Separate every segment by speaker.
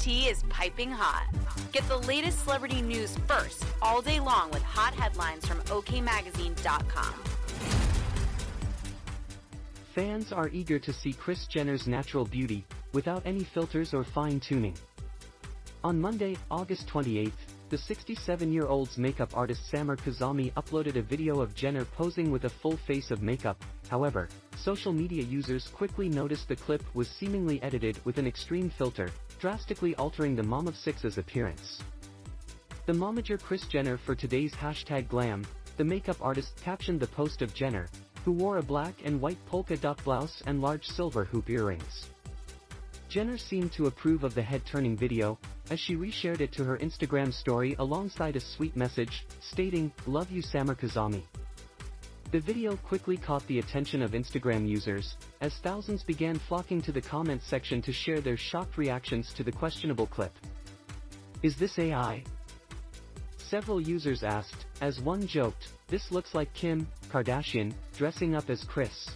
Speaker 1: Tea is piping hot. Get the latest celebrity news first all day long with hot headlines from OKMagazine.com.
Speaker 2: Fans are eager to see Kris Jenner's natural beauty, without any filters or fine-tuning. On Monday, August 28, the 67-year-old's makeup artist Samer Khouzami uploaded a video of Jenner posing with a full face of makeup, however, social media users quickly noticed the clip was seemingly edited with an extreme filter, drastically altering the mom of six's appearance. The momager Kris Jenner for today's hashtag glam, the makeup artist captioned the post of Jenner, who wore a black and white polka dot blouse and large silver hoop earrings. Jenner seemed to approve of the head-turning video, as she reshared it to her Instagram story alongside a sweet message, stating, Love you Samer Khouzami. The video quickly caught the attention of Instagram users, as thousands began flocking to the comments section to share their shocked reactions to the questionable clip. Is this AI? Several users asked, as one joked, this looks like Kim Kardashian, dressing up as Kris.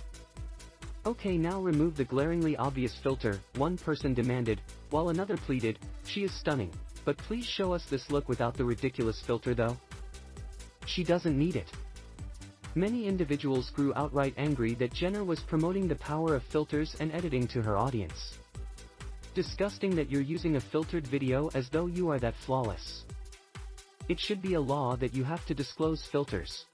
Speaker 2: Okay now remove the glaringly obvious filter, one person demanded, while another pleaded, she is stunning, but please show us this look without the ridiculous filter though. She doesn't need it. Many individuals grew outright angry that Jenner was promoting the power of filters and editing to her audience. Disgusting that you're using a filtered video as though you are that flawless. It should be a law that you have to disclose filters.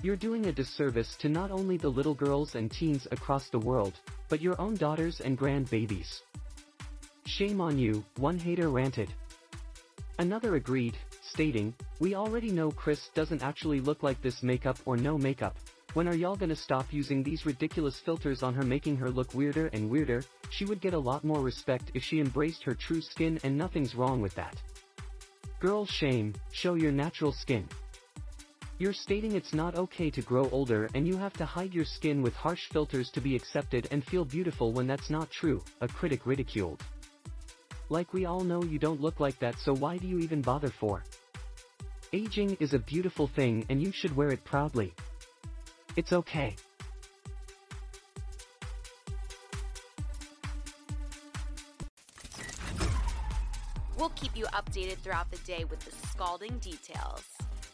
Speaker 2: You're doing a disservice to not only the little girls and teens across the world, but your own daughters and grandbabies. Shame on you, one hater ranted. Another agreed, stating, we already know Kris doesn't actually look like this makeup or no makeup, when are y'all gonna stop using these ridiculous filters on her making her look weirder and weirder, she would get a lot more respect if she embraced her true skin and nothing's wrong with that. Girl shame, show your natural skin. You're stating it's not okay to grow older and you have to hide your skin with harsh filters to be accepted and feel beautiful when that's not true, a critic ridiculed. Like we all know you don't look like that so why do you even bother for? Aging is a beautiful thing and you should wear it proudly. It's okay.
Speaker 1: We'll keep you updated throughout the day with the scalding details.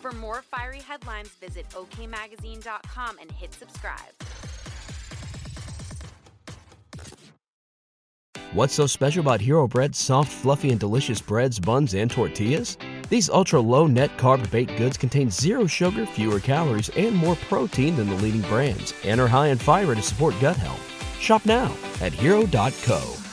Speaker 1: For more fiery headlines, visit OKMagazine.com and hit subscribe.
Speaker 3: What's so special about Hero Bread's soft, fluffy, and delicious breads, buns, and tortillas? These ultra low net carb baked goods contain zero sugar, fewer calories, and more protein than the leading brands, and are high in fiber to support gut health. Shop now at hero.co.